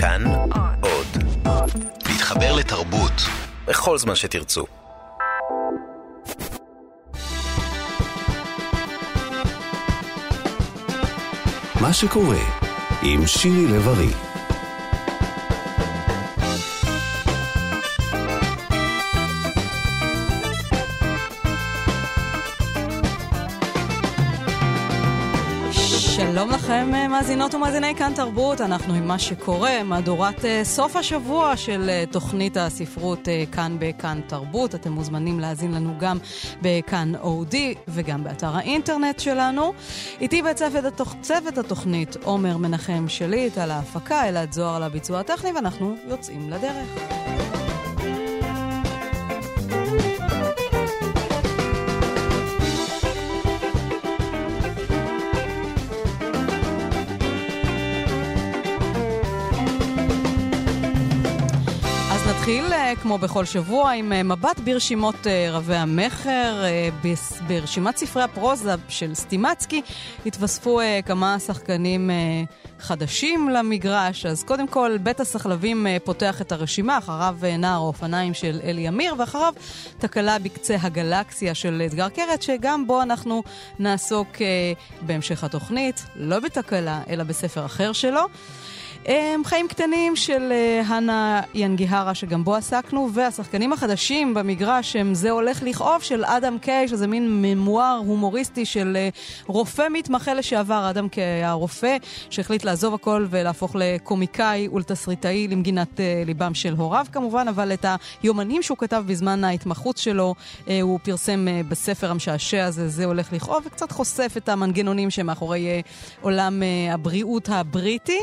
כאן עוד. להתחבר לתרבות בכל זמן שתרצו. מה שקורה עם שירי לב-ארי לכם, אה, מאזינות ומאזיני כאן תרבות, אנחנו עם מה שקורה, מהדורת אה, סוף השבוע של אה, תוכנית הספרות כאן בכאן תרבות. אתם מוזמנים להאזין לנו גם בכאן אודי וגם באתר האינטרנט שלנו. איתי בצוות התוכ... התוכנית עומר מנחם שליט על ההפקה, אלעד זוהר על הביצוע הטכני, ואנחנו יוצאים לדרך. כמו בכל שבוע, עם אה, מבט ברשימות אה, רבי המכר. ברשימת ספרי הפרוזה של סטימצקי התווספו כמה שחקנים חדשים למגרש. אז קודם כל, בית הסחלבים פותח את הרשימה, אחריו נער האופניים של אלי אמיר, ואחריו תקלה בקצה הגלקסיה של אתגר קרת, שגם בו אנחנו נעסוק בהמשך התוכנית, לא בתקלה, אלא בספר אחר שלו. חיים קטנים של אה, הנה ינגיהרה, שגם בו עסקנו, והשחקנים החדשים במגרש הם זה הולך לכאוב של אדם קיי, שזה מין ממואר הומוריסטי של אה, רופא מתמחה לשעבר. אדם קיי היה רופא שהחליט לעזוב הכל ולהפוך לקומיקאי ולתסריטאי למגינת אה, ליבם של הוריו כמובן, אבל את היומנים שהוא כתב בזמן ההתמחות שלו הוא פרסם בספר המשעשע הזה, זה הולך לכאוב, וקצת חושף את המנגנונים שמאחורי עולם הבריאות הבריטי.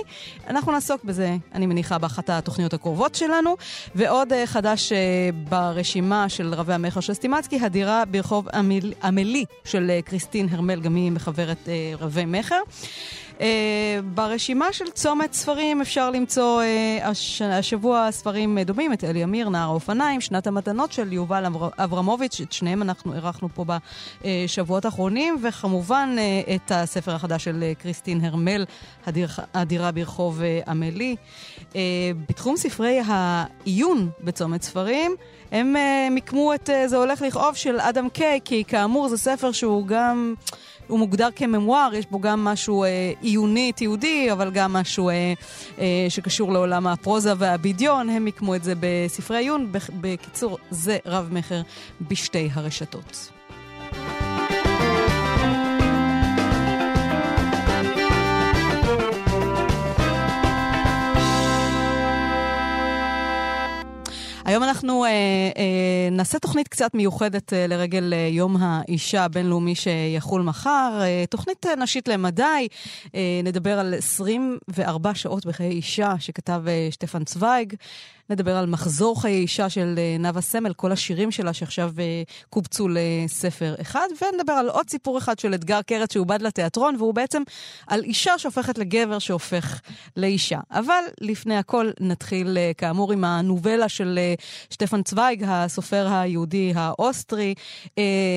אנחנו נעסוק בזה, אני מניחה, באחת התוכניות הקרובות שלנו. ועוד uh, חדש uh, ברשימה של רבי המכר של סטימצקי, הדירה ברחוב עמל, עמלי של קריסטין הרמל, גם היא מחברת רבי מכר. Uh, ברשימה של צומת ספרים אפשר למצוא uh, הש... השבוע ספרים דומים, את אלי אמיר, נער האופניים, שנת המתנות של יובל אבר... אברמוביץ', את שניהם אנחנו אירחנו פה בשבועות האחרונים, וכמובן uh, את הספר החדש של uh, קריסטין הרמל, הדיר... הדירה ברחוב עמלי. Uh, בתחום ספרי העיון בצומת ספרים, הם uh, מיקמו את uh, זה הולך לכאוב של אדם קיי, כי כאמור זה ספר שהוא גם... הוא מוגדר כממואר, יש בו גם משהו אה, עיוני, תיעודי, אבל גם משהו אה, אה, שקשור לעולם הפרוזה והבדיון. הם מיקמו את זה בספרי עיון. בקיצור, זה רב-מכר בשתי הרשתות. היום אנחנו אה, אה, נעשה תוכנית קצת מיוחדת אה, לרגל אה, יום האישה הבינלאומי שיחול מחר. אה, תוכנית אה, נשית למדי, אה, נדבר על 24 שעות בחיי אישה שכתב אה, שטפן צוויג. נדבר על מחזור חיי אישה של אה, נאוה סמל, כל השירים שלה שעכשיו אה, קובצו לספר אחד, ונדבר על עוד סיפור אחד של אתגר קרת שעובד לתיאטרון, והוא בעצם על אישה שהופכת לגבר שהופך לאישה. אבל לפני הכל נתחיל אה, כאמור עם הנובלה של שטפן צוויג, הסופר היהודי האוסטרי,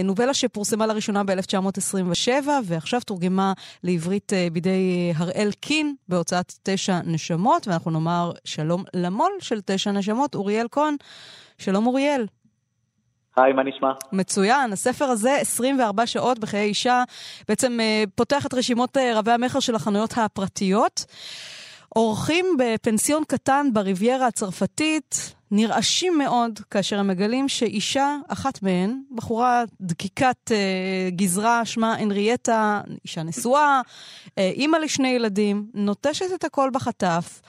נובלה שפורסמה לראשונה ב-1927, ועכשיו תורגמה לעברית בידי הראל קין בהוצאת תשע נשמות, ואנחנו נאמר שלום למו"ל של תשע תשע נשמות, אוריאל כהן. שלום אוריאל. היי, מה נשמע? מצוין. הספר הזה, 24 שעות בחיי אישה, בעצם uh, פותח את רשימות uh, רבי המכר של החנויות הפרטיות. אורחים בפנסיון קטן בריביירה הצרפתית נרעשים מאוד כאשר הם מגלים שאישה, אחת מהן, בחורה דקיקת uh, גזרה, שמה הנריאטה, אישה נשואה, uh, אימא לשני ילדים, נוטשת את הכל בחטף.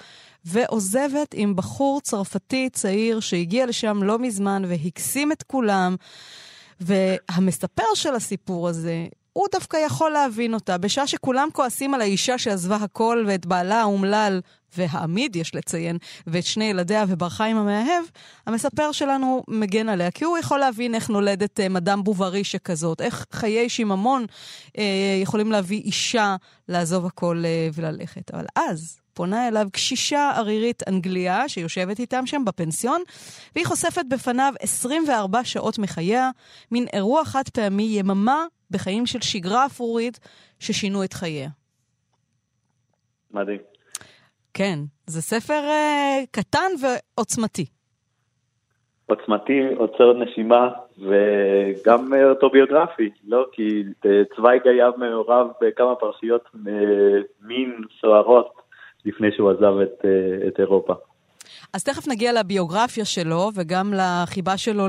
ועוזבת עם בחור צרפתי צעיר שהגיע לשם לא מזמן והקסים את כולם. והמספר של הסיפור הזה, הוא דווקא יכול להבין אותה. בשעה שכולם כועסים על האישה שעזבה הכל ואת בעלה האומלל, והעמיד, יש לציין, ואת שני ילדיה וברחה עם המאהב, המספר שלנו מגן עליה, כי הוא יכול להבין איך נולדת אה, מדאם בוברי שכזאת, איך חיי שיממון אה, יכולים להביא אישה לעזוב הכל אה, וללכת. אבל אז, פונה אליו קשישה ערירית אנגליה שיושבת איתם שם בפנסיון, והיא חושפת בפניו 24 שעות מחייה, מין אירוע חד פעמי, יממה בחיים של שגרה אפרורית ששינו את חייה. מדהים. כן, זה ספר uh, קטן ועוצמתי. עוצמתי, עוצר נשימה וגם אוטוביוגרפי, לא? כי צוויג היה מעורב בכמה פרשיות מין סוערות לפני שהוא עזב את, את אירופה. אז תכף נגיע לביוגרפיה שלו וגם לחיבה שלו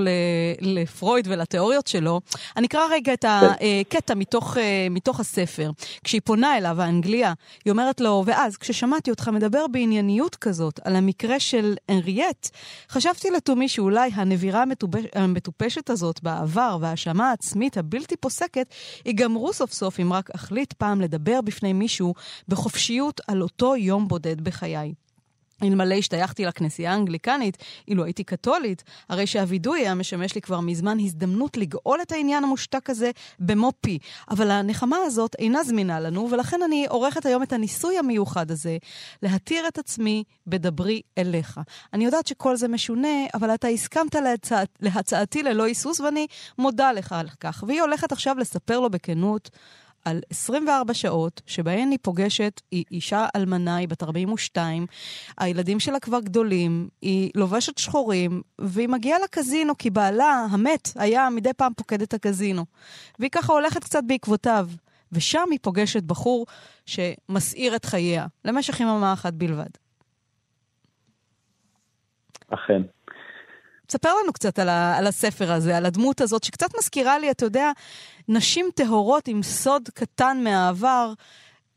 לפרויד ולתיאוריות שלו. אני אקרא רגע את הקטע מתוך, אה, מתוך הספר. כשהיא פונה אליו, האנגליה, היא אומרת לו, ואז כששמעתי אותך מדבר בענייניות כזאת על המקרה של אנריאט, חשבתי לתומי שאולי הנבירה המטופשת הזאת בעבר וההאשמה העצמית הבלתי פוסקת ייגמרו סוף סוף אם רק אחליט פעם לדבר בפני מישהו בחופשיות על אותו יום בודד בחיי. אלמלא השתייכתי לכנסייה האנגליקנית, אילו הייתי קתולית, הרי שהווידוי היה משמש לי כבר מזמן הזדמנות לגאול את העניין המושתק הזה במו פי. אבל הנחמה הזאת אינה זמינה לנו, ולכן אני עורכת היום את הניסוי המיוחד הזה, להתיר את עצמי בדברי אליך. אני יודעת שכל זה משונה, אבל אתה הסכמת להצע... להצעתי ללא היסוס, ואני מודה לך על כך. והיא הולכת עכשיו לספר לו בכנות על 24 שעות שבהן היא פוגשת, היא אישה אלמנה, היא בת 42, הילדים שלה כבר גדולים, היא לובשת שחורים, והיא מגיעה לקזינו כי בעלה, המת, היה מדי פעם פוקד את הקזינו. והיא ככה הולכת קצת בעקבותיו. ושם היא פוגשת בחור שמסעיר את חייה, למשך יממה אחת בלבד. אכן. תספר לנו קצת על, ה, על הספר הזה, על הדמות הזאת, שקצת מזכירה לי, אתה יודע, נשים טהורות עם סוד קטן מהעבר,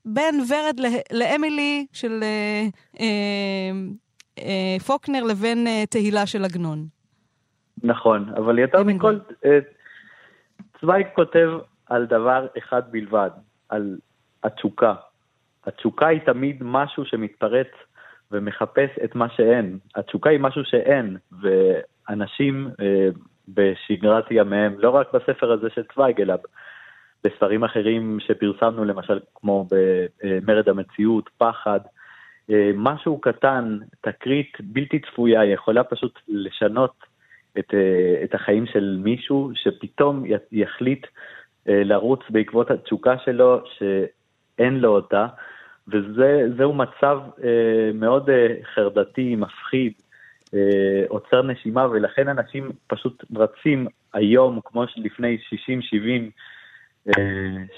בין ורד לאמילי של אה, אה, אה, פוקנר לבין אה, תהילה של עגנון. נכון, אבל יותר מכל, אה, צוויג כותב על דבר אחד בלבד, על התשוקה. התשוקה היא תמיד משהו שמתפרץ ומחפש את מה שאין. התשוקה היא משהו שאין, ואנשים אה, בשגרת ימיהם, לא רק בספר הזה של צוויג, אלא בספרים אחרים שפרסמנו, למשל כמו במרד המציאות, פחד, אה, משהו קטן, תקרית בלתי צפויה, יכולה פשוט לשנות את, אה, את החיים של מישהו שפתאום יחליט אה, לרוץ בעקבות התשוקה שלו, שאין לו אותה. וזהו מצב אה, מאוד אה, חרדתי, מפחיד, אה, עוצר נשימה, ולכן אנשים פשוט רצים היום, כמו שלפני 60-70 אה,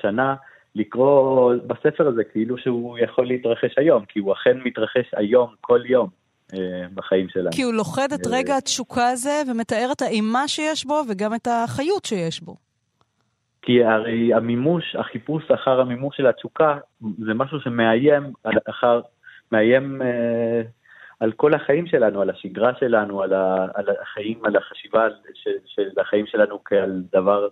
שנה, לקרוא בספר הזה כאילו שהוא יכול להתרחש היום, כי הוא אכן מתרחש היום, כל יום. אה, בחיים שלנו. כי הוא לוכד את אה, רגע התשוקה הזה ומתאר את האימה שיש בו וגם את החיות שיש בו. כי הרי המימוש, החיפוש אחר המימוש של התשוקה, זה משהו שמאיים אחר, מאיים אה, על כל החיים שלנו, על השגרה שלנו, על, ה, על החיים, על החשיבה של, של החיים שלנו כעל דבר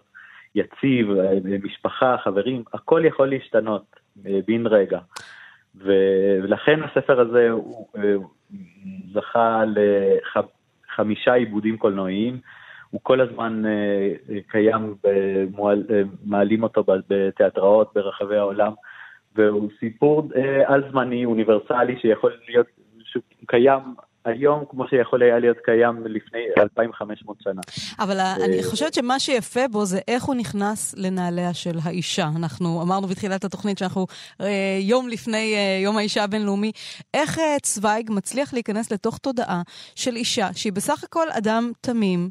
יציב, אה, משפחה, חברים, הכל יכול להשתנות אה, בן רגע. ולכן הספר הזה הוא, אה, זכה לחמישה עיבודים קולנועיים. הוא כל הזמן קיים, מעלים אותו בתיאטראות ברחבי העולם, והוא סיפור על-זמני, אוניברסלי, שיכול להיות, שהוא קיים היום כמו שיכול היה להיות קיים לפני 2,500 שנה. אבל אני אה, חושבת שמה שיפה בו זה איך הוא נכנס לנעליה של האישה. אנחנו אמרנו בתחילת התוכנית שאנחנו אה, יום לפני אה, יום האישה הבינלאומי, איך צוויג מצליח להיכנס לתוך תודעה של אישה שהיא בסך הכל אדם תמים,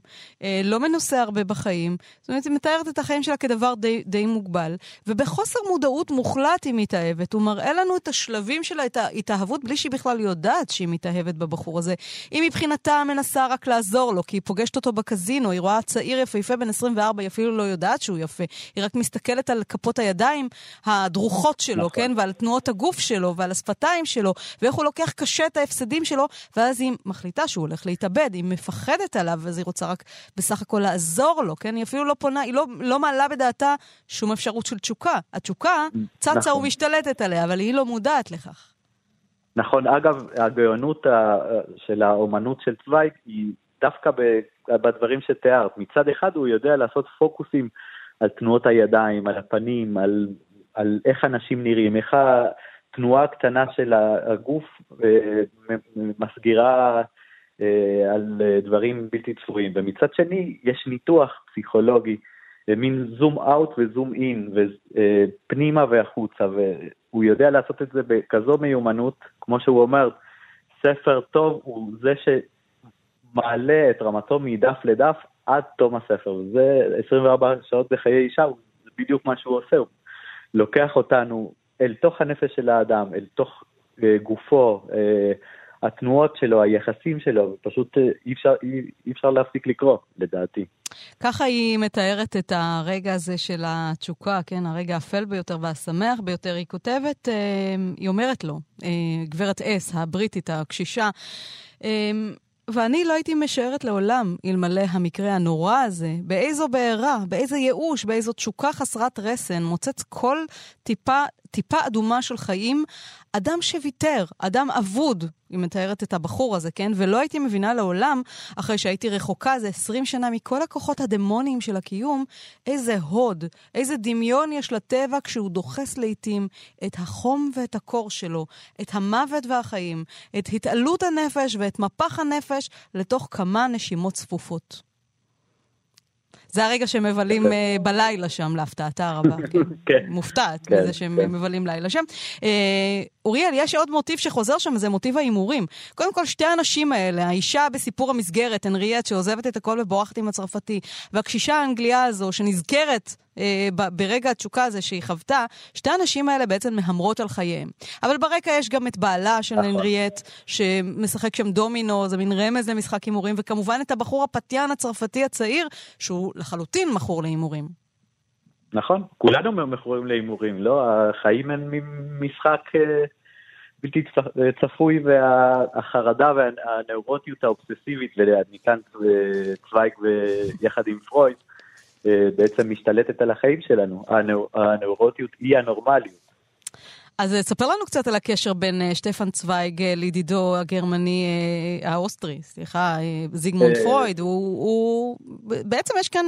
לא מנוסה הרבה בחיים, זאת אומרת, היא מתארת את החיים שלה כדבר די, די מוגבל, ובחוסר מודעות מוחלט היא מתאהבת. הוא מראה לנו את השלבים את ההתאהבות, בלי שהיא בכלל יודעת שהיא מתאהבת בבחור הזה. היא מבחינתה מנסה רק לעזור לו, כי היא פוגשת אותו בקזינו, היא רואה צעיר יפהפה בן 24, היא אפילו לא יודעת שהוא יפה. היא רק מסתכלת על כפות הידיים הדרוכות שלו, נכון. כן? ועל תנועות הגוף שלו, ועל השפתיים שלו, ואיך הוא לוקח קשה את ההפסדים שלו, ואז היא מחליטה שהוא הולך להתאבד, היא מפחדת עליו, אז היא רוצה רק בסך הכל לעזור לו, כן? היא אפילו לא פונה, היא לא, לא מעלה בדעתה שום אפשרות של תשוקה. התשוקה צצה נכון. ומשתלטת עליה, אבל היא לא מודעת לכך. נכון, אגב, הגאונות של האומנות של צוויג היא דווקא בדברים שתיארת. מצד אחד הוא יודע לעשות פוקוסים על תנועות הידיים, על הפנים, על, על איך אנשים נראים, איך התנועה הקטנה של הגוף אה, מסגירה אה, על דברים בלתי צפויים. ומצד שני, יש ניתוח פסיכולוגי, מין זום אאוט וזום אין, ופנימה והחוצה, והוא יודע לעשות את זה בכזו מיומנות, כמו שהוא אומר, ספר טוב הוא זה שמעלה את רמתו מדף לדף עד תום הספר. זה 24 שעות בחיי אישה, זה בדיוק מה שהוא עושה. הוא לוקח אותנו אל תוך הנפש של האדם, אל תוך אה, גופו, אה, התנועות שלו, היחסים שלו, פשוט אה, אי אפשר, אי, אי אפשר להפסיק לקרוא, לדעתי. ככה היא מתארת את הרגע הזה של התשוקה, כן, הרגע האפל ביותר והשמח ביותר. היא כותבת, אה, היא אומרת לו, אה, גברת אס, הבריטית, הקשישה, ואני לא הייתי משערת לעולם, אלמלא המקרה הנורא הזה, באיזו בעירה, באיזה ייאוש, באיזו תשוקה חסרת רסן, מוצץ כל טיפה, טיפה אדומה של חיים, אדם שוויתר, אדם אבוד, היא מתארת את הבחור הזה, כן? ולא הייתי מבינה לעולם, אחרי שהייתי רחוקה זה 20 שנה מכל הכוחות הדמוניים של הקיום, איזה הוד, איזה דמיון יש לטבע כשהוא דוחס לעיתים את החום ואת הקור שלו, את המוות והחיים, את התעלות הנפש ואת מפח הנפש לתוך כמה נשימות צפופות. זה הרגע שהם מבלים uh, בלילה שם, להפתעתה הרבה. כן. מופתעת כן, מזה שהם כן. מבלים לילה שם. אוריאל, יש עוד מוטיב שחוזר שם, זה מוטיב ההימורים. קודם כל, שתי הנשים האלה, האישה בסיפור המסגרת, הנריאט, שעוזבת את הכל ובורחת עם הצרפתי, והקשישה האנגליה הזו, שנזכרת אה, ברגע התשוקה הזה שהיא חוותה, שתי הנשים האלה בעצם מהמרות על חייהם. אבל ברקע יש גם את בעלה של נכון. הנריאט, שמשחק שם דומינו, זה מין רמז למשחק הימורים, וכמובן את הבחור הפתיין הצרפתי הצעיר, שהוא לחלוטין מכור להימורים. נכון, כולנו מכורים להימורים, לא? החיים הם משחק אה, בלתי צפוי, והחרדה והנאורוטיות האובססיבית, ואני כאן אה, צוויג יחד עם פרויד, אה, בעצם משתלטת על החיים שלנו. הנאורוטיות היא הנורמליות. אז ספר לנו קצת על הקשר בין שטפן צוויג לידידו הגרמני, האוסטרי, סליחה, זיגמונד פרויד. הוא, הוא, בעצם יש כאן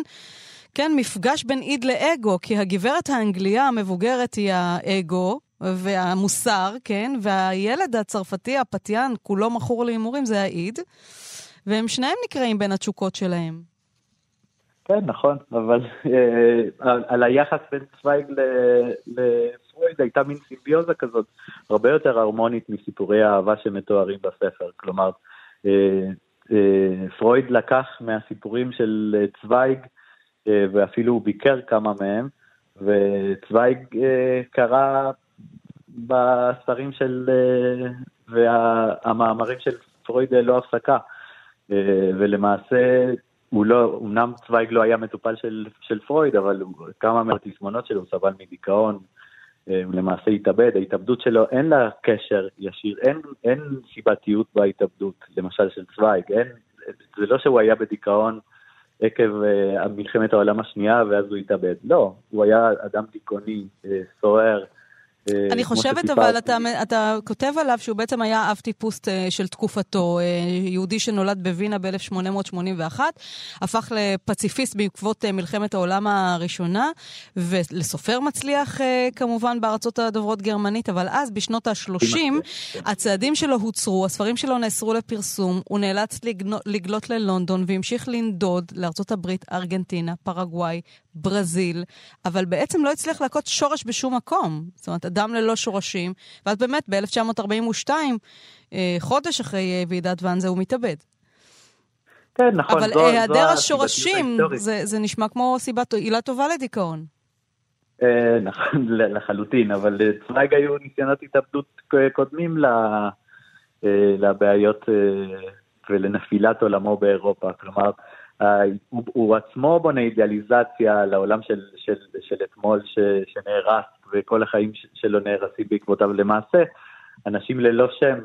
כן, מפגש בין איד לאגו, כי הגברת האנגליה המבוגרת היא האגו והמוסר, כן, והילד הצרפתי הפתיין, כולו מכור להימורים, זה האיד, והם שניהם נקרעים בין התשוקות שלהם. כן, נכון, אבל אה, על היחס בין צוויג לפרויד הייתה מין סימביוזה כזאת, הרבה יותר הרמונית מסיפורי האהבה שמתוארים בספר. כלומר, אה, אה, פרויד לקח מהסיפורים של צוויג ואפילו הוא ביקר כמה מהם, וצוויג אה, קרא בספרים של, אה, והמאמרים של פרויד ללא הפסקה, ולמעשה הוא לא, אמנם צוויג לא היה מטופל של, של פרויד, אבל כמה מהתסמונות שלו הוא סבל מדיכאון, הוא למעשה התאבד, ההתאבדות שלו אין לה קשר ישיר, אין, אין סיבתיות בהתאבדות, למשל של צוויג, אין, זה לא שהוא היה בדיכאון עקב uh, מלחמת העולם השנייה, ואז הוא התאבד. לא, הוא היה אדם דיכאוני, uh, סוער, אה, אני חושבת, אבל אתה, אתה כותב עליו שהוא בעצם היה אב טיפוס אה, של תקופתו, אה, יהודי שנולד בווינה ב-1881, הפך לפציפיסט בעקבות מלחמת העולם הראשונה, ולסופר מצליח כמובן בארצות הדוברות גרמנית, אבל אז, בשנות ה-30, הצעדים שלו הוצרו, הספרים שלו נאסרו לפרסום, הוא נאלץ לגלות ללונדון והמשיך לנדוד לארצות הברית, ארגנטינה, פרגוואי, ברזיל, אבל בעצם לא הצליח להכות שורש בשום מקום. זאת אומרת, אדם ללא שורשים, ואז באמת ב-1942, אה, חודש אחרי אה, ועידת ואנזה, הוא מתאבד. כן, נכון. אבל היעדר השורשים, זה, זה נשמע כמו סיבה, עילה טובה לדיכאון. אה, נכון, לחלוטין, אבל צוויג היו ניסיונות התאבדות קודמים לבעיות ולנפילת עולמו באירופה. כלומר, הוא, הוא עצמו בונה אידיאליזציה לעולם של, של, של אתמול ש, שנהרס, וכל החיים שלו נהרסים בעקבותיו. למעשה, אנשים ללא שם,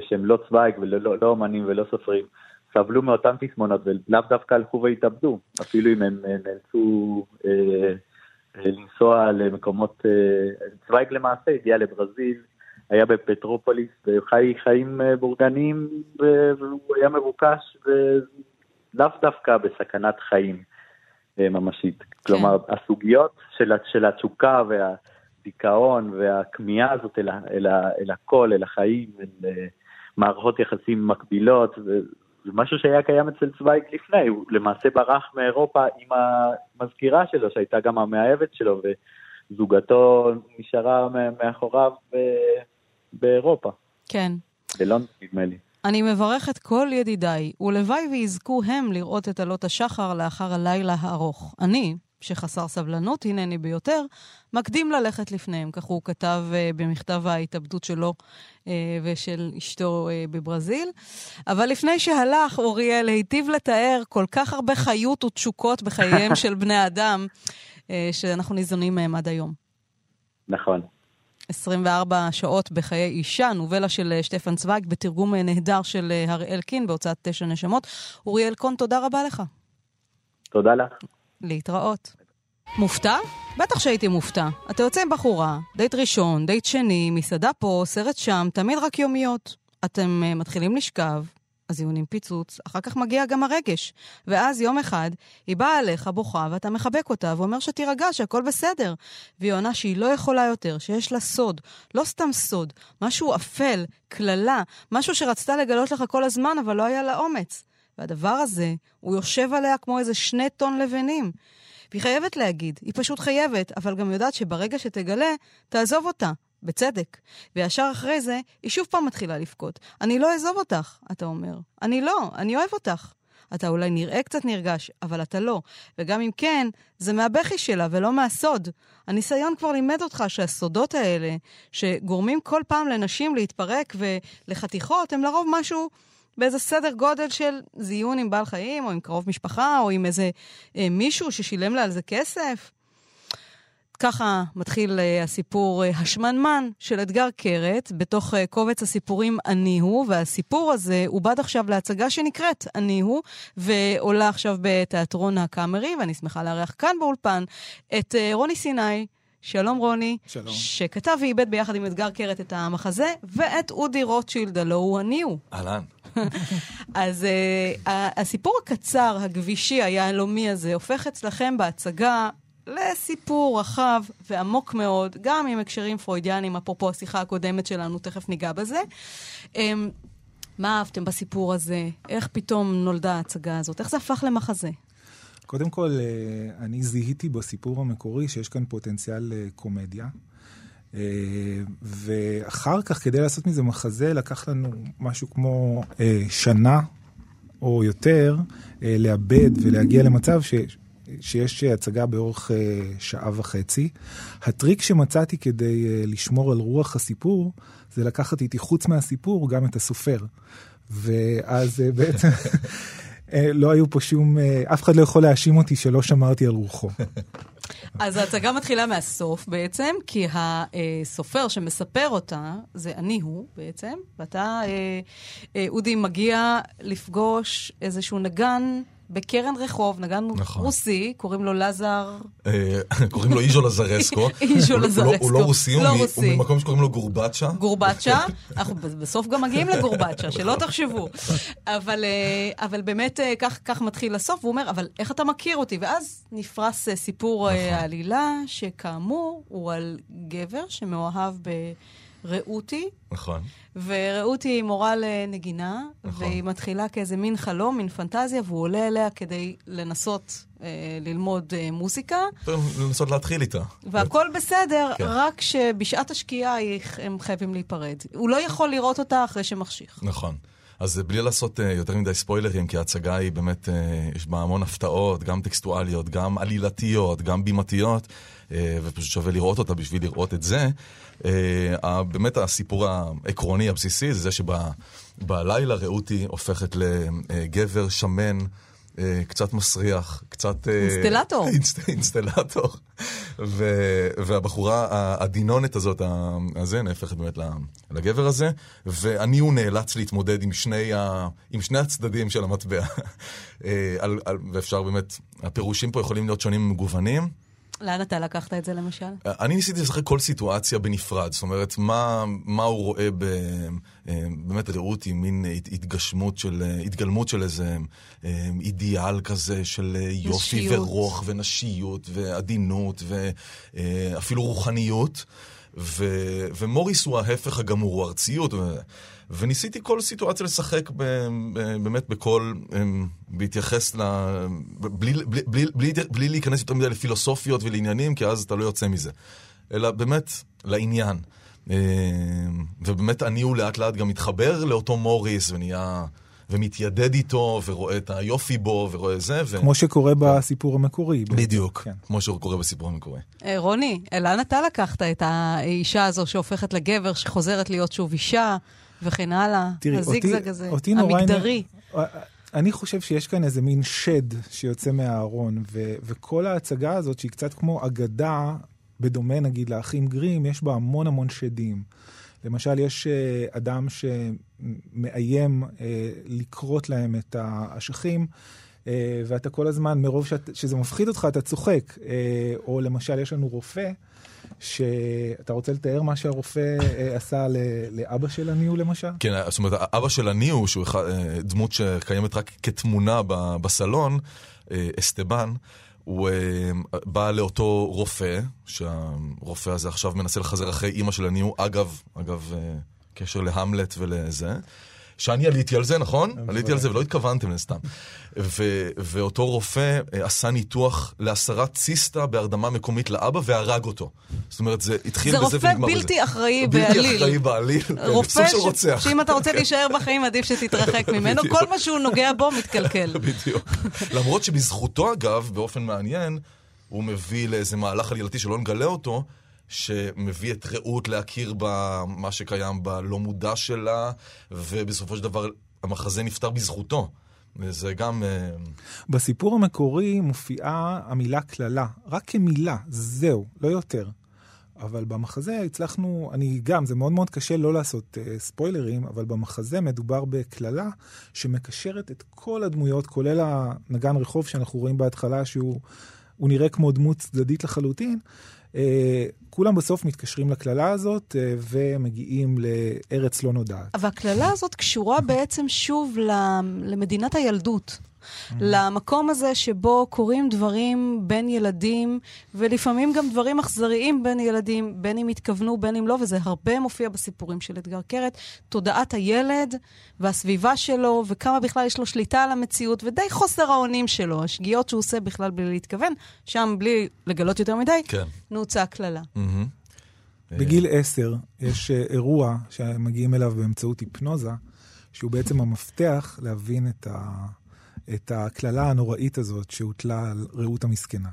שהם לא צוויג ולא לא אומנים ולא סופרים, סבלו מאותן תסמונות ולאו דווקא הלכו והתאבדו, אפילו אם הם נאלצו אה, אה, לנסוע למקומות, אה, צוויג למעשה הגיע לברזיל, היה בפטרופוליס, וחי חיים אה, בורגניים, והוא היה מבוקש, לאו דווקא בסכנת חיים אה, ממשית. כן. כלומר, הסוגיות של, של התשוקה והדיכאון והכמיהה הזאת אל, אל, אל הכל, אל החיים, אל אה, מערכות יחסים מקבילות, זה, זה משהו שהיה קיים אצל צוויג לפני, הוא למעשה ברח מאירופה עם המזכירה שלו, שהייתה גם המאהבת שלו, וזוגתו נשארה מאחוריו באירופה. כן. בלונדון, נדמה לי. אני מברכת כל ידידיי, ולוואי ויזכו הם לראות את עלות השחר לאחר הלילה הארוך. אני, שחסר סבלנות הנני ביותר, מקדים ללכת לפניהם. כך הוא כתב uh, במכתב ההתאבדות שלו uh, ושל אשתו uh, בברזיל. אבל לפני שהלך, אוריאל היטיב לתאר כל כך הרבה חיות ותשוקות בחייהם של בני אדם, uh, שאנחנו ניזונים מהם עד היום. נכון. 24 שעות בחיי אישה, נובלה של שטפן צוויג, בתרגום נהדר של הראל קין בהוצאת תשע נשמות. אוריאל קון, תודה רבה לך. תודה לך. להתראות. מופתע? בטח שהייתי מופתע. אתה יוצא עם בחורה, דייט ראשון, דייט שני, מסעדה פה, סרט שם, תמיד רק יומיות. אתם מתחילים לשכב, אז יהיו פיצוץ, אחר כך מגיע גם הרגש. ואז יום אחד, היא באה אליך, בוכה, ואתה מחבק אותה, ואומר שתירגע, שהכל בסדר. והיא עונה שהיא לא יכולה יותר, שיש לה סוד. לא סתם סוד, משהו אפל, קללה, משהו שרצתה לגלות לך כל הזמן, אבל לא היה לה אומץ. והדבר הזה, הוא יושב עליה כמו איזה שני טון לבנים. והיא חייבת להגיד, היא פשוט חייבת, אבל גם יודעת שברגע שתגלה, תעזוב אותה. בצדק. וישר אחרי זה, היא שוב פעם מתחילה לבכות. אני לא אעזוב אותך, אתה אומר. אני לא, אני אוהב אותך. אתה אולי נראה קצת נרגש, אבל אתה לא. וגם אם כן, זה מהבכי שלה ולא מהסוד. הניסיון כבר לימד אותך שהסודות האלה, שגורמים כל פעם לנשים להתפרק ולחתיכות, הם לרוב משהו באיזה סדר גודל של זיון עם בעל חיים, או עם קרוב משפחה, או עם איזה אה, מישהו ששילם לה על זה כסף. ככה מתחיל uh, הסיפור uh, השמנמן של אתגר קרת, בתוך uh, קובץ הסיפורים אני הוא, והסיפור הזה עובד עכשיו להצגה שנקראת אני הוא, ועולה עכשיו בתיאטרון הקאמרי, ואני שמחה לארח כאן באולפן את uh, רוני סיני. שלום רוני. שלום. שכתב ואיבד ביחד עם אתגר קרת את המחזה, ואת אודי רוטשילד, הלא הוא אני הוא. אהלן. אז uh, הסיפור הקצר, הגבישי, היהלומי הזה, הופך אצלכם בהצגה לסיפור רחב ועמוק מאוד, גם עם הקשרים פרוידיאניים, אפרופו השיחה הקודמת שלנו, תכף ניגע בזה. Um, מה אהבתם בסיפור הזה? איך פתאום נולדה ההצגה הזאת? איך זה הפך למחזה? קודם כל, אה, אני זיהיתי בסיפור המקורי שיש כאן פוטנציאל לקומדיה. אה, ואחר כך, כדי לעשות מזה מחזה, לקח לנו משהו כמו שנה או יותר לאבד ולהגיע למצב ש... שיש הצגה באורך אה, שעה וחצי. הטריק שמצאתי כדי אה, לשמור על רוח הסיפור, זה לקחת איתי חוץ מהסיפור גם את הסופר. ואז אה, בעצם לא היו פה שום, אף אחד לא יכול להאשים אותי שלא שמרתי על רוחו. אז ההצגה מתחילה מהסוף בעצם, כי הסופר שמספר אותה, זה אני הוא בעצם, ואתה, אודי, מגיע לפגוש איזשהו נגן בקרן רחוב, נגן נכון. רוסי, קוראים לו לזר... אה, קוראים לו איז'ו לזרסקו. איז'ו לזרסקו. הוא לא רוסי, הוא לא ממקום שקוראים לו גורבצ'ה. גורבצ'ה, אנחנו בסוף גם מגיעים לגורבצ'ה, שלא תחשבו. אבל, אה, אבל באמת אה, כך, כך מתחיל הסוף, והוא אומר, אבל איך אתה מכיר אותי? ואז נפרס סיפור נכון. העלילה, שכאמור, הוא על גבר שמאוהב ב... רעותי. נכון. ורעותי היא מורה לנגינה, נכון. והיא מתחילה כאיזה מין חלום, מין פנטזיה, והוא עולה אליה כדי לנסות אה, ללמוד אה, מוזיקה. לנסות להתחיל איתה. והכל בסדר, כן. רק שבשעת השקיעה הם חייבים להיפרד. הוא לא יכול לראות אותה אחרי שמחשיך. נכון. אז בלי לעשות uh, יותר מדי ספוילרים, כי ההצגה היא באמת, uh, יש בה המון הפתעות, גם טקסטואליות, גם עלילתיות, גם בימתיות, uh, ופשוט שווה לראות אותה בשביל לראות את זה. באמת הסיפור העקרוני הבסיסי זה שבלילה רעותי הופכת לגבר שמן. אה, קצת מסריח, קצת... אה, אינסטלטור. אינסטלטור. והבחורה הדינונת הזאת, הזה, נהפכת באמת לגבר הזה, ואני הוא נאלץ להתמודד עם שני, ה, עם שני הצדדים של המטבע. אה, ואפשר באמת, הפירושים פה יכולים להיות שונים ומגוונים. לאן אתה לקחת את זה למשל? אני ניסיתי לשחק כל סיטואציה בנפרד, זאת אומרת, מה, מה הוא רואה ב... אה, באמת ראות היא מין התגשמות של, התגלמות של איזה אה, אידיאל כזה של יופי נשיות. ורוח ונשיות ועדינות ואפילו רוחניות. ו, ומוריס הוא ההפך הגמור, הוא ארציות. וניסיתי כל סיטואציה לשחק ב, ב, באמת בכל, אמ, בהתייחס ל... בלי, בלי, בלי, בלי, בלי להיכנס יותר מדי לפילוסופיות ולעניינים, כי אז אתה לא יוצא מזה. אלא באמת לעניין. ובאמת אני הוא לאט לאט גם מתחבר לאותו מוריס ונהיה... ומתיידד איתו, ורואה את היופי בו, ורואה זה. ו... כמו שקורה בסיפור המקורי. בדיוק, כן. כמו שקורה בסיפור המקורי. אה, רוני, לאן אתה לקחת את האישה הזו שהופכת לגבר, שחוזרת להיות שוב אישה, וכן הלאה? תראי, הזיגזג הזה, אותי המגדרי. נורא... אני חושב שיש כאן איזה מין שד שיוצא מהארון, ו- וכל ההצגה הזאת, שהיא קצת כמו אגדה, בדומה נגיד לאחים גרים, יש בה המון המון שדים. למשל, יש אה, אדם שמאיים אה, לכרות להם את האשכים. אה, ואתה כל הזמן, מרוב שאת, שזה מפחיד אותך, אתה צוחק. או למשל, יש לנו רופא, שאתה רוצה לתאר מה שהרופא עשה לאבא של הניו, למשל? כן, זאת אומרת, אבא של הניו, שהוא דמות שקיימת רק כתמונה בסלון, אסטבן, הוא בא לאותו רופא, שהרופא הזה עכשיו מנסה לחזר אחרי אימא של הניו, אגב, אגב, קשר להמלט ולזה. שאני עליתי על זה, נכון? עליתי על זה ולא התכוונתם לסתם. ו- ואותו רופא אה, עשה ניתוח להסרת ציסטה בהרדמה מקומית לאבא והרג אותו. זאת אומרת, זה התחיל בזה ונגמר בזה. זה רופא בלתי אחראי בעליל. בלתי אחראי בעליל, כן, רופא ש- שאם אתה רוצה להישאר בחיים, עדיף שתתרחק ממנו. כל מה שהוא נוגע בו מתקלקל. בדיוק. למרות שבזכותו, אגב, באופן מעניין, הוא מביא לאיזה מהלך עלילתי שלא נגלה אותו, שמביא את רעות להכיר במה שקיים בלא מודע שלה, ובסופו של דבר המחזה נפתר בזכותו. זה גם... אה, בסיפור המקורי מופיעה המילה קללה, רק כמילה, זהו, לא יותר. אבל במחזה הצלחנו, אני גם, זה מאוד מאוד קשה לא לעשות uh, ספוילרים, אבל במחזה מדובר בקללה שמקשרת את כל הדמויות, כולל הנגן רחוב שאנחנו רואים בהתחלה, שהוא נראה כמו דמות צדדית לחלוטין, כולם בסוף מתקשרים לקללה הזאת אה, ומגיעים לארץ לא נודעת. אבל הקללה הזאת קשורה בעצם שוב למדינת הילדות. Mm-hmm. למקום הזה שבו קורים דברים בין ילדים, ולפעמים גם דברים אכזריים בין ילדים, בין אם התכוונו, בין אם לא, וזה הרבה מופיע בסיפורים של אתגר קרת. תודעת הילד והסביבה שלו, וכמה בכלל יש לו שליטה על המציאות, ודי חוסר האונים שלו, השגיאות שהוא עושה בכלל בלי להתכוון, שם בלי לגלות יותר מדי, כן. נעוצה קללה. Mm-hmm. בגיל עשר יש אה, אירוע שמגיעים אליו באמצעות היפנוזה, שהוא בעצם המפתח להבין את ה... את הקללה הנוראית הזאת שהוטלה על רעות המסכנה.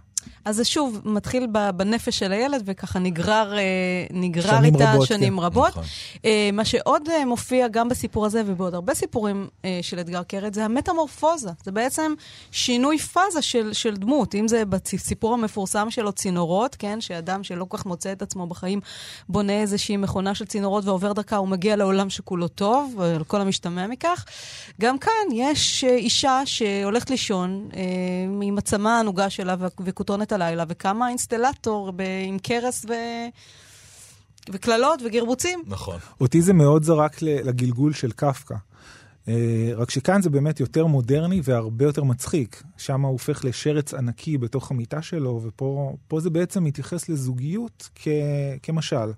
אז זה שוב מתחיל בנפש של הילד, וככה נגרר, אה, נגרר שנים איתה רבות, שנים כן. רבות. נכון. אה, מה שעוד אה, מופיע גם בסיפור הזה ובעוד הרבה סיפורים של אתגר קרת, זה המטמורפוזה. זה בעצם שינוי פאזה של, של דמות. אם זה בסיפור המפורסם שלו, צינורות, כן? שאדם שלא כל כך מוצא את עצמו בחיים, בונה איזושהי מכונה של צינורות ועובר דרכה, הוא מגיע לעולם שכולו טוב, על כל המשתמע מכך. גם כאן יש אישה שהולכת לישון עם הצמה הענוגה שלה וכותו כתונת הלילה, וקם האינסטלטור ב- עם קרס ו... וקללות וגרבוצים. נכון. אותי זה מאוד זרק לגלגול של קפקא. Uh, רק שכאן זה באמת יותר מודרני והרבה יותר מצחיק. שם הוא הופך לשרץ ענקי בתוך המיטה שלו, ופה זה בעצם מתייחס לזוגיות כ, כמשל.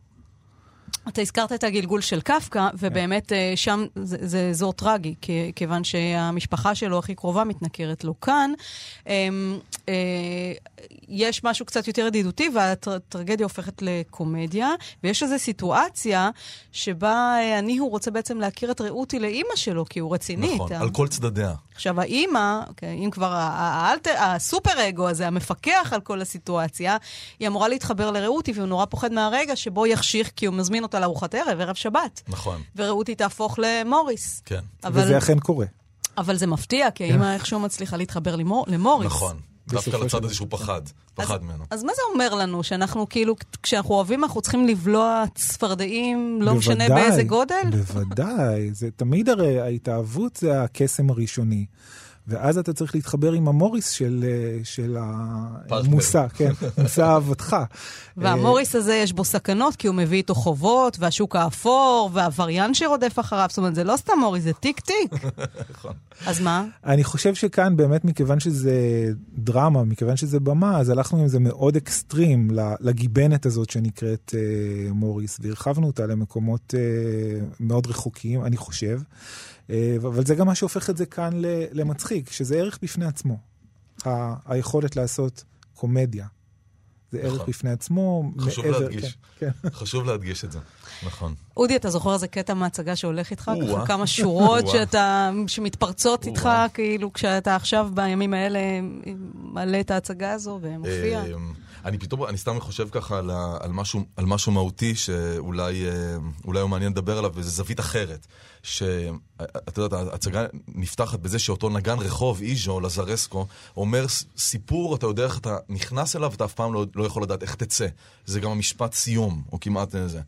אתה הזכרת את הגלגול של קפקא, ובאמת אה, שם זה, זה אזור טרגי, כיוון שהמשפחה שלו הכי קרובה מתנכרת לו. כאן אמ, אה, יש משהו קצת יותר ידידותי, והטרגדיה הופכת לקומדיה, ויש איזו סיטואציה שבה אה, אני, הוא רוצה בעצם להכיר את רעותי לאימא שלו, כי הוא רציני. נכון, על כל צדדיה. עכשיו, האימא, אוקיי, אם כבר האלטר, הסופר אגו הזה, המפקח על כל הסיטואציה, היא אמורה להתחבר לרעותי, והוא נורא פוחד מהרגע שבו יחשיך, כי הוא מזמין אותה לארוחת ערב, ערב שבת. נכון. ורעותי תהפוך למוריס. כן. אבל... וזה אכן קורה. אבל זה מפתיע, כי האימא איכשהו מצליחה להתחבר למור... למוריס. נכון. דווקא לצד הזה שהוא פחד, פחד ממנו. אז מה זה אומר לנו? שאנחנו כאילו, כשאנחנו אוהבים, אנחנו צריכים לבלוע צפרדעים, לא משנה באיזה גודל? בוודאי, זה תמיד הרי ההתאהבות זה הקסם הראשוני. ואז אתה צריך להתחבר עם המוריס של, אה, של המושא, כן, מושא אהבתך. והמוריס הזה יש בו סכנות, כי הוא מביא איתו חובות, והשוק האפור, והעבריין שרודף אחריו. זאת אומרת, זה לא סתם מוריס, זה טיק טיק. נכון. אז מה? אני חושב שכאן באמת, מכיוון שזה דרמה, מכיוון שזה במה, אז הלכנו עם זה מאוד אקסטרים לגיבנת הזאת שנקראת uh, מוריס, והרחבנו אותה למקומות uh, מאוד רחוקים, אני חושב. אה, אבל זה גם מה שהופך את זה כאן למצחיק, שזה ערך בפני עצמו. ה- היכולת לעשות קומדיה. זה ערך נכון. בפני עצמו. חשוב מעבר, להדגיש. כן, כן. חשוב להדגיש את זה, נכון. אודי, אתה זוכר איזה קטע מההצגה שהולך איתך? ככה כמה שורות שאתה, שמתפרצות איתך, כאילו, כשאתה עכשיו בימים האלה מעלה את ההצגה הזו ומופיע? אני פתאום, אני סתם חושב ככה על, על, משהו, על משהו מהותי שאולי אה, הוא מעניין לדבר עליו, וזו זווית אחרת. שאת יודעת, ההצגה נפתחת בזה שאותו נגן רחוב, איז'ו, לזרסקו, אומר סיפור, אתה יודע איך אתה נכנס אליו, אתה אף פעם לא, לא יכול לדעת איך תצא. זה גם המשפט סיום, או כמעט זה.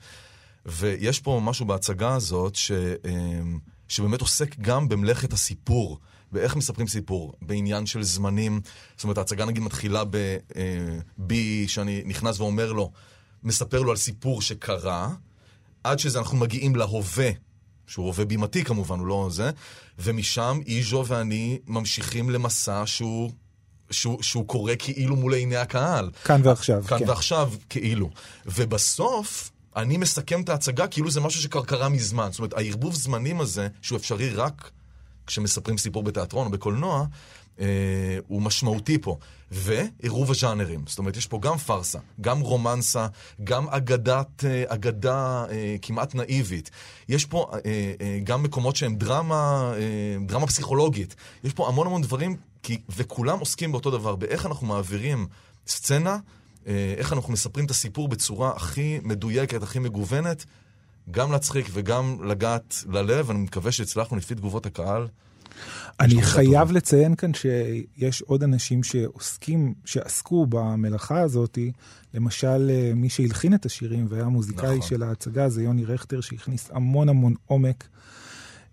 ויש פה משהו בהצגה הזאת ש, אה, שבאמת עוסק גם במלאכת הסיפור. באיך מספרים סיפור, בעניין של זמנים. זאת אומרת, ההצגה נגיד מתחילה בי, אה, שאני נכנס ואומר לו, מספר לו על סיפור שקרה, עד שזה אנחנו מגיעים להווה, שהוא הווה בימתי כמובן, הוא לא זה, ומשם איז'ו ואני ממשיכים למסע שהוא... שהוא, שהוא קורה כאילו מול עיני הקהל. כאן ועכשיו. כאן כן. ועכשיו, כאילו. ובסוף, אני מסכם את ההצגה כאילו זה משהו שכבר קרה מזמן. זאת אומרת, הערבוב זמנים הזה, שהוא אפשרי רק כשמספרים סיפור בתיאטרון או בקולנוע, אה, הוא משמעותי פה. ועירוב הז'אנרים. זאת אומרת, יש פה גם פארסה, גם רומנסה, גם אגדת, אה, אגדה אה, כמעט נאיבית. יש פה אה, אה, גם מקומות שהם דרמה, אה, דרמה פסיכולוגית. יש פה המון המון דברים, כי, וכולם עוסקים באותו דבר, באיך אנחנו מעבירים סצנה, אה, איך אנחנו מספרים את הסיפור בצורה הכי מדויקת, הכי מגוונת. גם להצחיק וגם לגעת ללב, אני מקווה שהצלחנו לפי תגובות הקהל. אני חייב לציין כאן שיש עוד אנשים שעוסקים, שעסקו במלאכה הזאת, למשל אה, מי שהלחין את השירים והיה המוזיקאי נכון. של ההצגה זה יוני רכטר שהכניס המון המון עומק.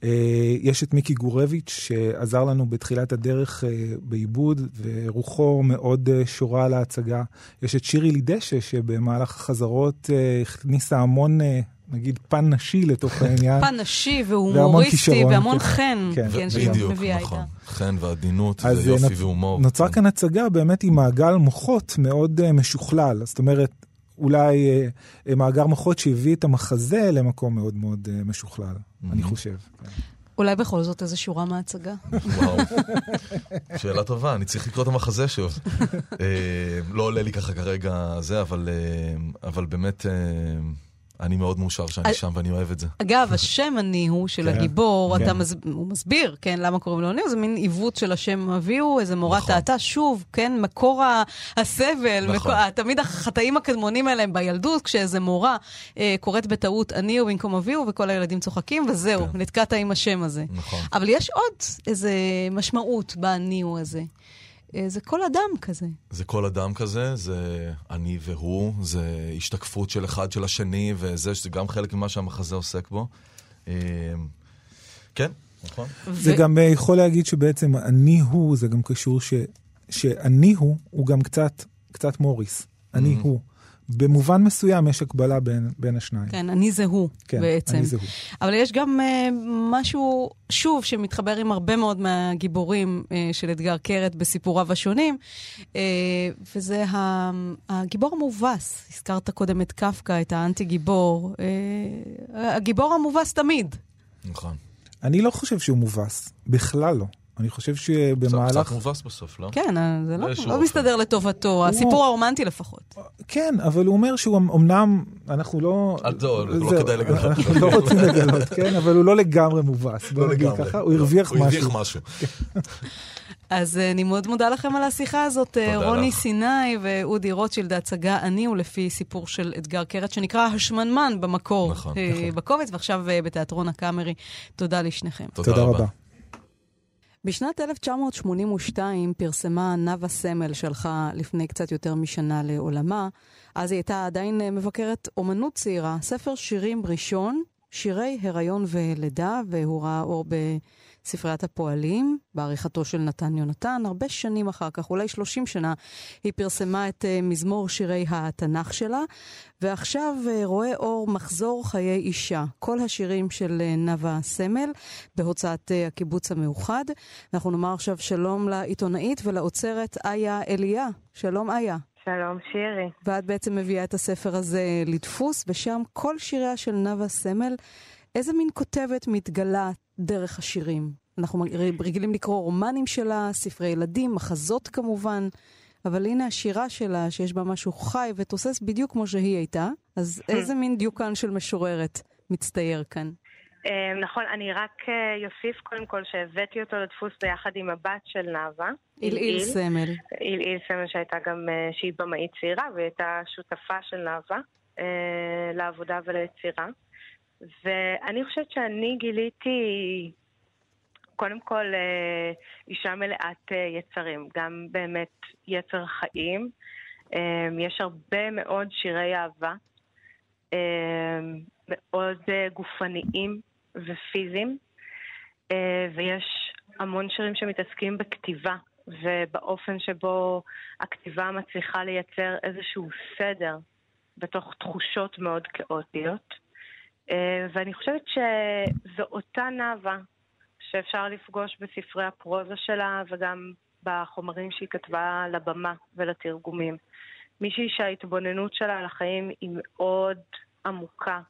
אה, יש את מיקי גורביץ' שעזר לנו בתחילת הדרך אה, בעיבוד ורוחו מאוד שורה על ההצגה. יש את שירי לידשא שבמהלך החזרות הכניסה המון נגיד פן נשי לתוך העניין. פן נשי והומוריסטי והמון כן. חן, כן, כן, בדיוק, נכון. חן ועדינות ויופי והומור. נוצרה כאן הצגה באמת עם מעגל מוחות מאוד uh, משוכלל, זאת אומרת, אולי uh, מאגר מוחות שהביא את המחזה למקום מאוד מאוד uh, משוכלל, אני חושב. אולי בכל זאת איזה שורה מההצגה? וואו, שאלה טובה, אני צריך לקרוא את המחזה שוב. לא עולה לי ככה כרגע זה, אבל באמת... אני מאוד מאושר שאני שם ואני אוהב את זה. אגב, השם אני הוא של כן. הגיבור, כן. הוא מסביר, כן, למה קוראים לו אני, זה מין עיוות של השם אביהו, איזה מורה נכון. טעתה, שוב, כן, מקור הסבל, נכון. תמיד החטאים הקדמונים האלה הם בילדות, כשאיזה מורה אה, קוראת בטעות אני הוא במקום אביהו, וכל הילדים צוחקים, וזהו, כן. נתקעת עם השם הזה. נכון. אבל יש עוד איזה משמעות באני הוא הזה. אה, זה כל אדם כזה. זה כל אדם כזה, זה אני והוא, זה השתקפות של אחד של השני, וזה שזה גם חלק ממה שהמחזה עוסק בו. אה, כן, נכון. זה. גם אה, יכול להגיד שבעצם אני הוא, זה גם קשור ש... שאני הוא, הוא גם קצת, קצת מוריס. אני mm-hmm. הוא. במובן מסוים יש הקבלה בין, בין השניים. כן, אני זה הוא כן, בעצם. אני זה הוא. אבל יש גם uh, משהו, שוב, שמתחבר עם הרבה מאוד מהגיבורים uh, של אתגר קרת בסיפוריו השונים, uh, וזה הגיבור המובס. הזכרת קודם את קפקא, את האנטי-גיבור. Uh, הגיבור המובס תמיד. נכון. אני לא חושב שהוא מובס, בכלל לא. אני חושב שבמהלך... זה קצת מובס בסוף, לא? כן, אה, זה לא, לא מסתדר לטובתו, הסיפור הרומנטי לפחות. כן, אבל הוא אומר שהוא אמנם, אנחנו לא... לא, לא כדאי לגלות. אנחנו לא רוצים לגלות, כן, אבל הוא לא לגמרי מובס. לא לגמרי. הוא הרוויח משהו. הוא הרוויח משהו. אז אה, אני מאוד מודה לכם על השיחה הזאת. אה, רוני סיני ואודי רוטשילד, ההצגה "אני" הוא לפי סיפור של אתגר קרת, שנקרא השמנמן במקור. נכון, נכון. בקובץ, ועכשיו בתיאטרון הקאמרי. תודה לשניכם. תודה רבה. בשנת 1982 פרסמה נאוה סמל, שהלכה לפני קצת יותר משנה לעולמה. אז היא הייתה עדיין מבקרת אומנות צעירה, ספר שירים ראשון, שירי הריון ולידה, והוא ראה אור ב... ספריית הפועלים, בעריכתו של נתן יונתן. הרבה שנים אחר כך, אולי 30 שנה, היא פרסמה את uh, מזמור שירי התנ"ך שלה, ועכשיו uh, רואה אור מחזור חיי אישה. כל השירים של uh, נאוה סמל, בהוצאת הקיבוץ המאוחד. אנחנו נאמר עכשיו שלום לעיתונאית ולאוצרת איה אליה. שלום איה. שלום שירי. ואת בעצם מביאה את הספר הזה לדפוס, ושם כל שיריה של נאוה סמל. איזה מין כותבת מתגלה דרך השירים? אנחנו רגילים לקרוא רומנים שלה, ספרי ילדים, מחזות כמובן. אבל הנה השירה שלה, שיש בה משהו חי ותוסס בדיוק כמו שהיא הייתה, אז איזה מין דיוקן של משוררת מצטייר כאן? אמ, נכון, אני רק אה, קודם כל שהבאתי אותו לדפוס ביחד עם הבת של נאוה. עילעיל סמל. עילעיל סמל שהייתה גם, אה, שהיא במאית צעירה והיא הייתה שותפה של נאוה אה, לעבודה וליצירה. ואני חושבת שאני גיליתי קודם כל אישה מלאת יצרים, גם באמת יצר חיים. אמ, יש הרבה מאוד שירי אהבה. מאוד גופניים ופיזיים, אה, ויש המון שירים שמתעסקים בכתיבה, ובאופן שבו הכתיבה מצליחה לייצר איזשהו סדר בתוך תחושות מאוד כאוטיות. אה, ואני חושבת שזו אותה נאווה שאפשר לפגוש בספרי הפרוזה שלה וגם בחומרים שהיא כתבה לבמה ולתרגומים. מישהי שההתבוננות שלה על החיים היא מאוד עמוקה,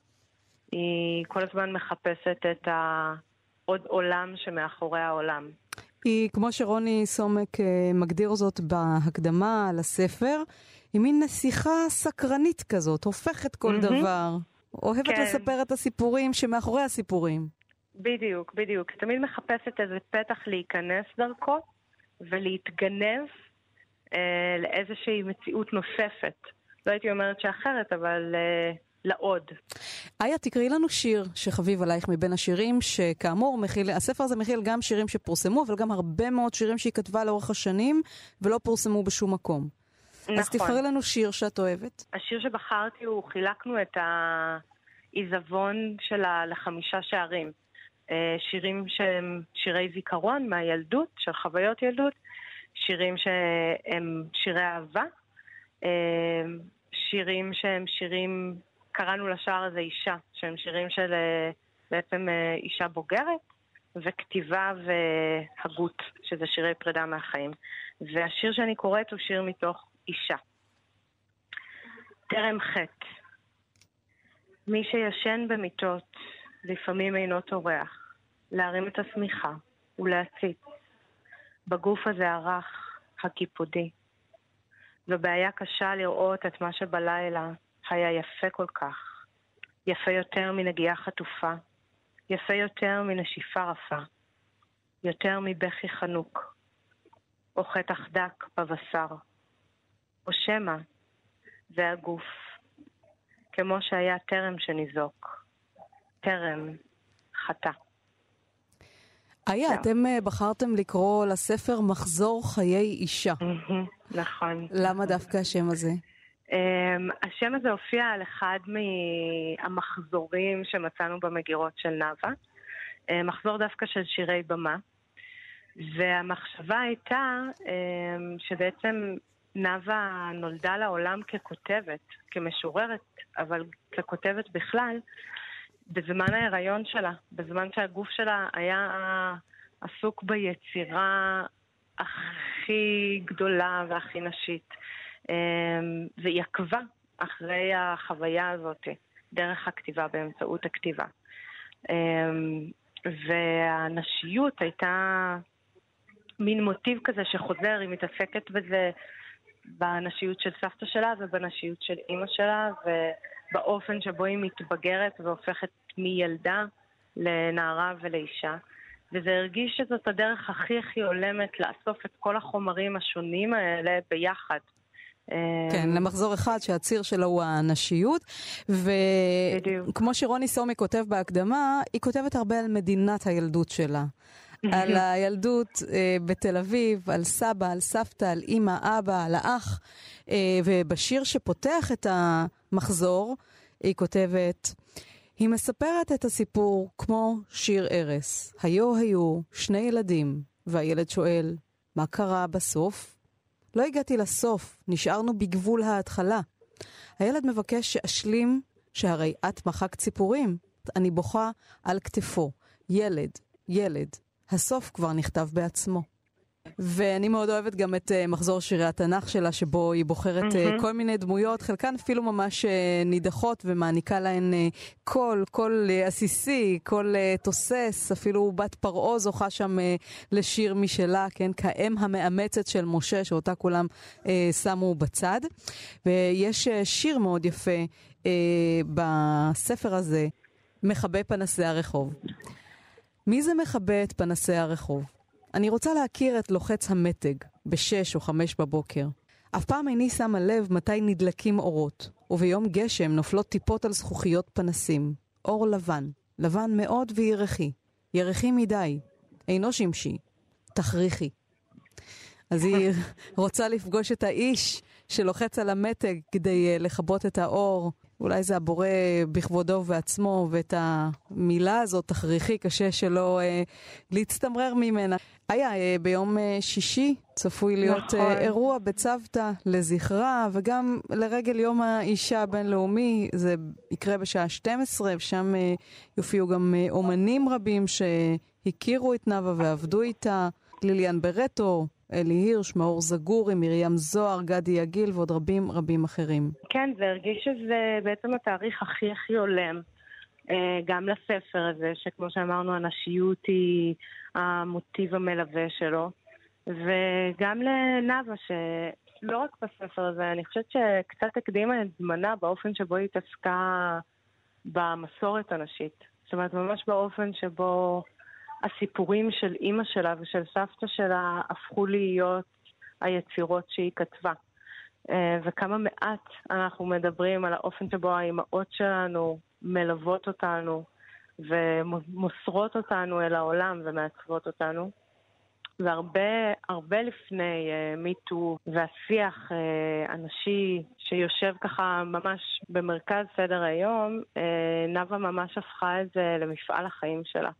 היא כל הזמן מחפשת את העוד עולם שמאחורי העולם. היא, כמו שרוני סומק אה, מגדיר זאת בהקדמה לספר, היא מין נסיכה סקרנית כזאת, הופכת כל mm-hmm. דבר. אוהבת כן. לספר את הסיפורים שמאחורי הסיפורים. בדיוק, בדיוק. תמיד מחפשת איזה פתח להיכנס דרכו ולהתגנב אה, לאיזושהי מציאות נוספת. לא הייתי אומרת שאחרת, אבל אה, לעוד. איה, תקראי לנו שיר שחביב עלייך מבין השירים, שכאמור, מכיל, הספר הזה מכיל גם שירים שפורסמו, אבל גם הרבה מאוד שירים שהיא כתבה לאורך השנים, ולא פורסמו בשום מקום. נכון. אז תבחרי לנו שיר שאת אוהבת. השיר שבחרתי הוא, חילקנו את העיזבון שלה לחמישה שערים. אה, שירים שהם שירי זיכרון מהילדות, של חוויות ילדות, שירים שהם שירי אהבה, אה, שירים שהם שירים קראנו לשער הזה אישה, שהם שירים של אה, בעצם אישה בוגרת, וכתיבה והגות, שזה שירי פרידה מהחיים. והשיר שאני קוראת הוא שיר מתוך אישה. טרם חטא. מי שישן במיטות לפעמים אינו טורח, להרים את השמיכה ולהציץ. בגוף הזה הרך, הקיפודי. זו בעיה קשה לראות את מה שבלילה היה יפה כל כך. יפה יותר מנגיעה חטופה. יפה יותר מנשיפה רפה. יותר מבכי חנוק. או חטח דק בבשר. או שמא זה הגוף. כמו שהיה טרם שניזוק. טרם חטא. איה, אתם אה, בחרתם לקרוא לספר מחזור חיי אישה. נכון. למה דווקא השם הזה? Um, השם הזה הופיע על אחד מהמחזורים שמצאנו במגירות של נאוה, uh, מחזור דווקא של שירי במה, והמחשבה הייתה um, שבעצם נאוה נולדה לעולם ככותבת, כמשוררת, אבל ככותבת בכלל, בזמן ההיריון שלה, בזמן שהגוף שלה היה עסוק ביצירה הכי גדולה והכי נשית. אמ, והיא עקבה אחרי החוויה הזאת דרך הכתיבה, באמצעות הכתיבה. אמ, והנשיות הייתה מין מוטיב כזה שחוזר, היא מתעסקת בזה בנשיות של סבתא שלה ובנשיות של אימא שלה ובאופן שבו היא מתבגרת והופכת מילדה לנערה ולאישה. וזה הרגיש שזאת הדרך הכי הכי הולמת לאסוף את כל החומרים השונים האלה ביחד. כן, אמ, למחזור אחד שהציר שלו הוא הנשיות. וכמו שרוני סומי כותב בהקדמה, היא כותבת הרבה על מדינת הילדות שלה. על הילדות אה, בתל אביב, על סבא, על סבתא, על אימא, אבא, על האח. אה, ובשיר שפותח את המחזור, היא כותבת, היא מספרת את הסיפור כמו שיר ערש. היו היו שני ילדים, והילד שואל, מה קרה בסוף? לא הגעתי לסוף, נשארנו בגבול ההתחלה. הילד מבקש שאשלים שהרי את מחק ציפורים. אני בוכה על כתפו. ילד, ילד, הסוף כבר נכתב בעצמו. ואני מאוד אוהבת גם את uh, מחזור שירי התנ"ך שלה, שבו היא בוחרת mm-hmm. uh, כל מיני דמויות, חלקן אפילו ממש uh, נידחות, ומעניקה להן אה, קול, קול אה, עסיסי, קול אה, תוסס, אפילו בת פרעה זוכה שם אה, לשיר משלה, כן? האם המאמצת של משה, שאותה כולם אה, שמו בצד. ויש אה, שיר מאוד יפה אה, בספר הזה, מכבה פנסי הרחוב. מי זה מכבה את פנסי הרחוב? אני רוצה להכיר את לוחץ המתג בשש או חמש בבוקר. אף פעם איני שמה לב מתי נדלקים אורות, וביום גשם נופלות טיפות על זכוכיות פנסים. אור לבן, לבן מאוד וירחי. ירחי מדי, אינו שמשי, תכריכי. אז היא רוצה לפגוש את האיש שלוחץ על המתג כדי uh, לכבות את האור. אולי זה הבורא בכבודו ובעצמו, ואת המילה הזאת, תכריכי, קשה שלא uh, להצטמרר ממנה. היה, uh, ביום uh, שישי צפוי להיות נכון. uh, אירוע בצוותא לזכרה, וגם לרגל יום האישה הבינלאומי, זה יקרה בשעה 12, ושם uh, יופיעו גם uh, אומנים רבים שהכירו את נאוה ועבדו איתה, ליליאן ברטו, אלי הירש, מאור זגורי, מרים זוהר, גדי יגיל ועוד רבים רבים אחרים. כן, זה הרגיש שזה בעצם התאריך הכי הכי הולם. אה, גם לספר הזה, שכמו שאמרנו, הנשיות היא המוטיב המלווה שלו. וגם לנאווה, שלא רק בספר הזה, אני חושבת שקצת הקדימה את זמנה באופן שבו היא התעסקה במסורת הנשית. זאת אומרת, ממש באופן שבו הסיפורים של אימא שלה ושל סבתא שלה הפכו להיות היצירות שהיא כתבה. אה, וכמה מעט אנחנו מדברים על האופן שבו האימהות שלנו מלוות אותנו ומוסרות אותנו אל העולם ומעצבות אותנו. והרבה הרבה לפני מיטו uh, והשיח uh, הנשי שיושב ככה ממש במרכז סדר היום, uh, נאוה ממש הפכה את זה למפעל החיים שלה.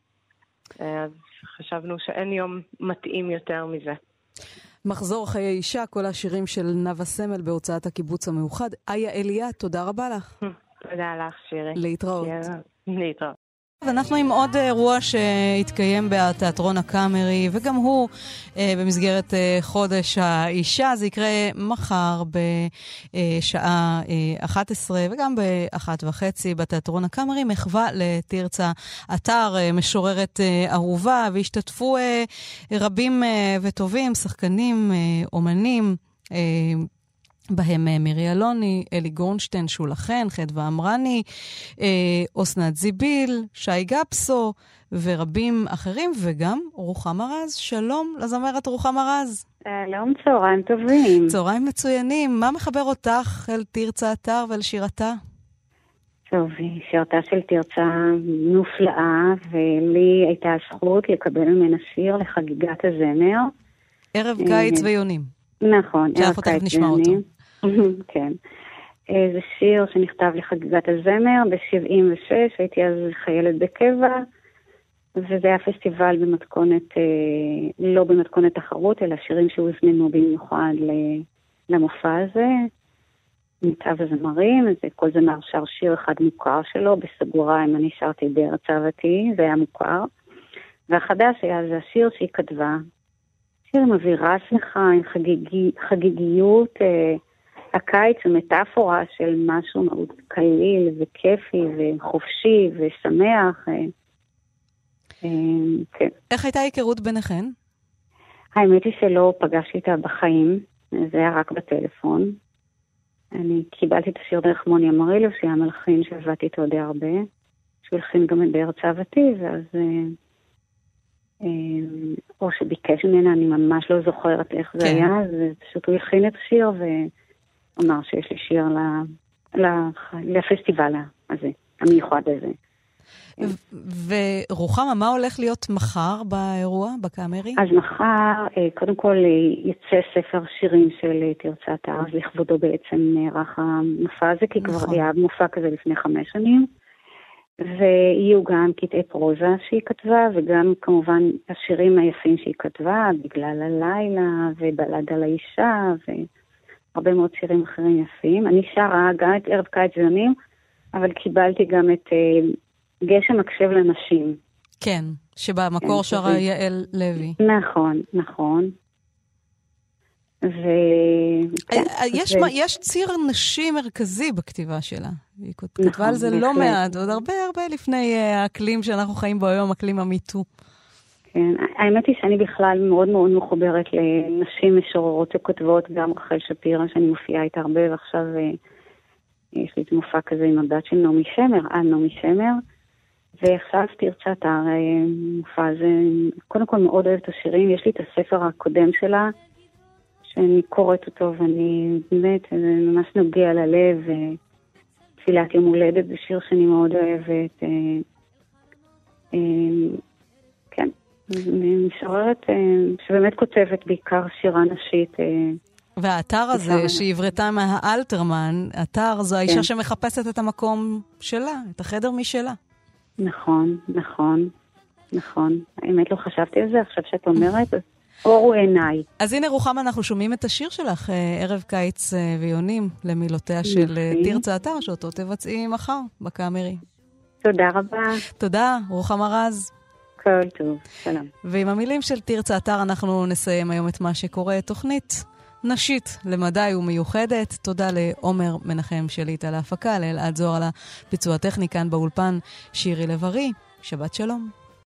אז חשבנו שאין יום מתאים יותר מזה. מחזור חיי אישה, כל השירים של נאוה סמל בהוצאת הקיבוץ המאוחד. איה אליה, תודה רבה לך. תודה לך, שירי. להתראות. להתראות. ואנחנו עם עוד אירוע שהתקיים בתיאטרון הקאמרי, וגם הוא אה, במסגרת אה, חודש האישה. זה יקרה מחר בשעה אה, 11 וגם ב-13 בתיאטרון הקאמרי, מחווה לתרצה אתר, אה, משוררת אה, אהובה, והשתתפו אה, רבים אה, וטובים, שחקנים, אה, אומנים. בהם אה, מירי אלוני, אלי גורנשטיין, שולה חן, חדווה אמרני, אה, אסנת זיביל, שי גפסו ורבים אחרים, וגם רוחמה רז. שלום לזמרת רוחמה רז. שלום, צהריים טובים. צהריים מצוינים. מה מחבר אותך אל תרצה אתר ואל שירתה? טוב, שירתה של תרצה נופלאה, ולי הייתה הזכות לקבל ממנה שיר לחגיגת הזמר. ערב קיץ אה, ויונים. נכון. שאנחנו תכף נשמע אותו. כן. אה, זה שיר שנכתב לחגיגת הזמר ב-76, הייתי אז חיילת בקבע, וזה היה פסטיבל במתכונת, אה, לא במתכונת תחרות, אלא שירים שהוזמנו במיוחד למופע הזה. מיטב הזמרים, זה כל זמר שר שיר אחד מוכר שלו, בסגוריים אני שרתי בארץ אהבתי, זה היה מוכר. והחדש היה זה השיר שהיא כתבה. אווירה שמחה, עם חגיגי, חגיגיות, אה, הקיץ הוא מטאפורה של משהו מאוד קליל וכיפי וחופשי ושמח. אה, אה, כן. איך הייתה ההיכרות ביניכן? האמת היא שלא פגשתי אותה בחיים, זה היה רק בטלפון. אני קיבלתי את השיר דרך מוני אמרילוב, שהיה מלחין שעבדתי איתו די הרבה, שהוא הלחין גם את בארץ אהבתי, ואז... אה, או שביקש ממנה, אני ממש לא זוכרת איך זה כן. היה, אז פשוט הוא הלחין את השיר, ו... אמר שיש לי שיר לפסטיבל הזה, המיוחד הזה. ורוחמה, מה הולך להיות מחר באירוע, בקאמרי? אז מחר, אה, קודם כל אה, יצא ספר שירים של אה, תרצת אז לכבודו בעצם נערך המופע הזה, כי כבר נכון. היה מופע כזה לפני חמש שנים. ויהיו גם קטעי פרוזה שהיא כתבה, וגם כמובן השירים היפים שהיא כתבה, בגלל הלילה, ובלד על האישה, ו... הרבה מאוד שירים אחרים יפים. אני שרה גם את ערב קיץ ויונים, אבל קיבלתי גם את uh, גשם מקשב לנשים. כן, שבמקור כן, שרה. יעל לוי. נכון, נכון. ו... כן, יש, ו... יש ציר נשי מרכזי בכתיבה שלה. היא כתבה נכון, על זה לא בהחלט. לא מעט, עוד הרבה הרבה לפני האקלים שאנחנו חיים בו היום, אקלים המיטו. כן, האמת היא שאני בכלל מאוד מאוד מחוברת לנשים משוררות שכותבות, גם רחל שפירא, שאני מופיעה איתה הרבה, ועכשיו אה, יש לי את מופע כזה עם הבת של נעמי שמר, על נעמי שמר, ועכשיו תרצה אתר, אה, מופע הזה, קודם כל מאוד אוהבת את השירים, יש לי את הספר הקודם שלה, שאני קוראת אותו, ואני באמת, זה ממש נוגע ללב, תפילת יום הולדת זה שיר שאני מאוד אוהבת. אה, משוררת אה, שבאמת כותבת בעיקר שירה נשית. אה, והאתר הזה שהברתה מהאלתרמן, אתר זו האישה כן. שמחפשת את המקום שלה, את החדר משלה. נכון, נכון, נכון. האמת לא חשבתי על זה, עכשיו שאת אומרת, אז אורו עיניי. אז הנה רוחמה, אנחנו שומעים את השיר שלך, אה, ערב קיץ ויונים, למילותיה של תרצה אתר, שאותו תבצעי מחר בקאמרי. תודה רבה. תודה, רוחמה רז. כל טוב, שלום. ועם המילים של תרצה אתר אנחנו נסיים היום את מה שקורה, תוכנית נשית למדי ומיוחדת. תודה לעומר מנחם שליט על ההפקה, לאלעד זוהר על הביצוע הטכני כאן באולפן, שירי לב-ארי, שבת שלום.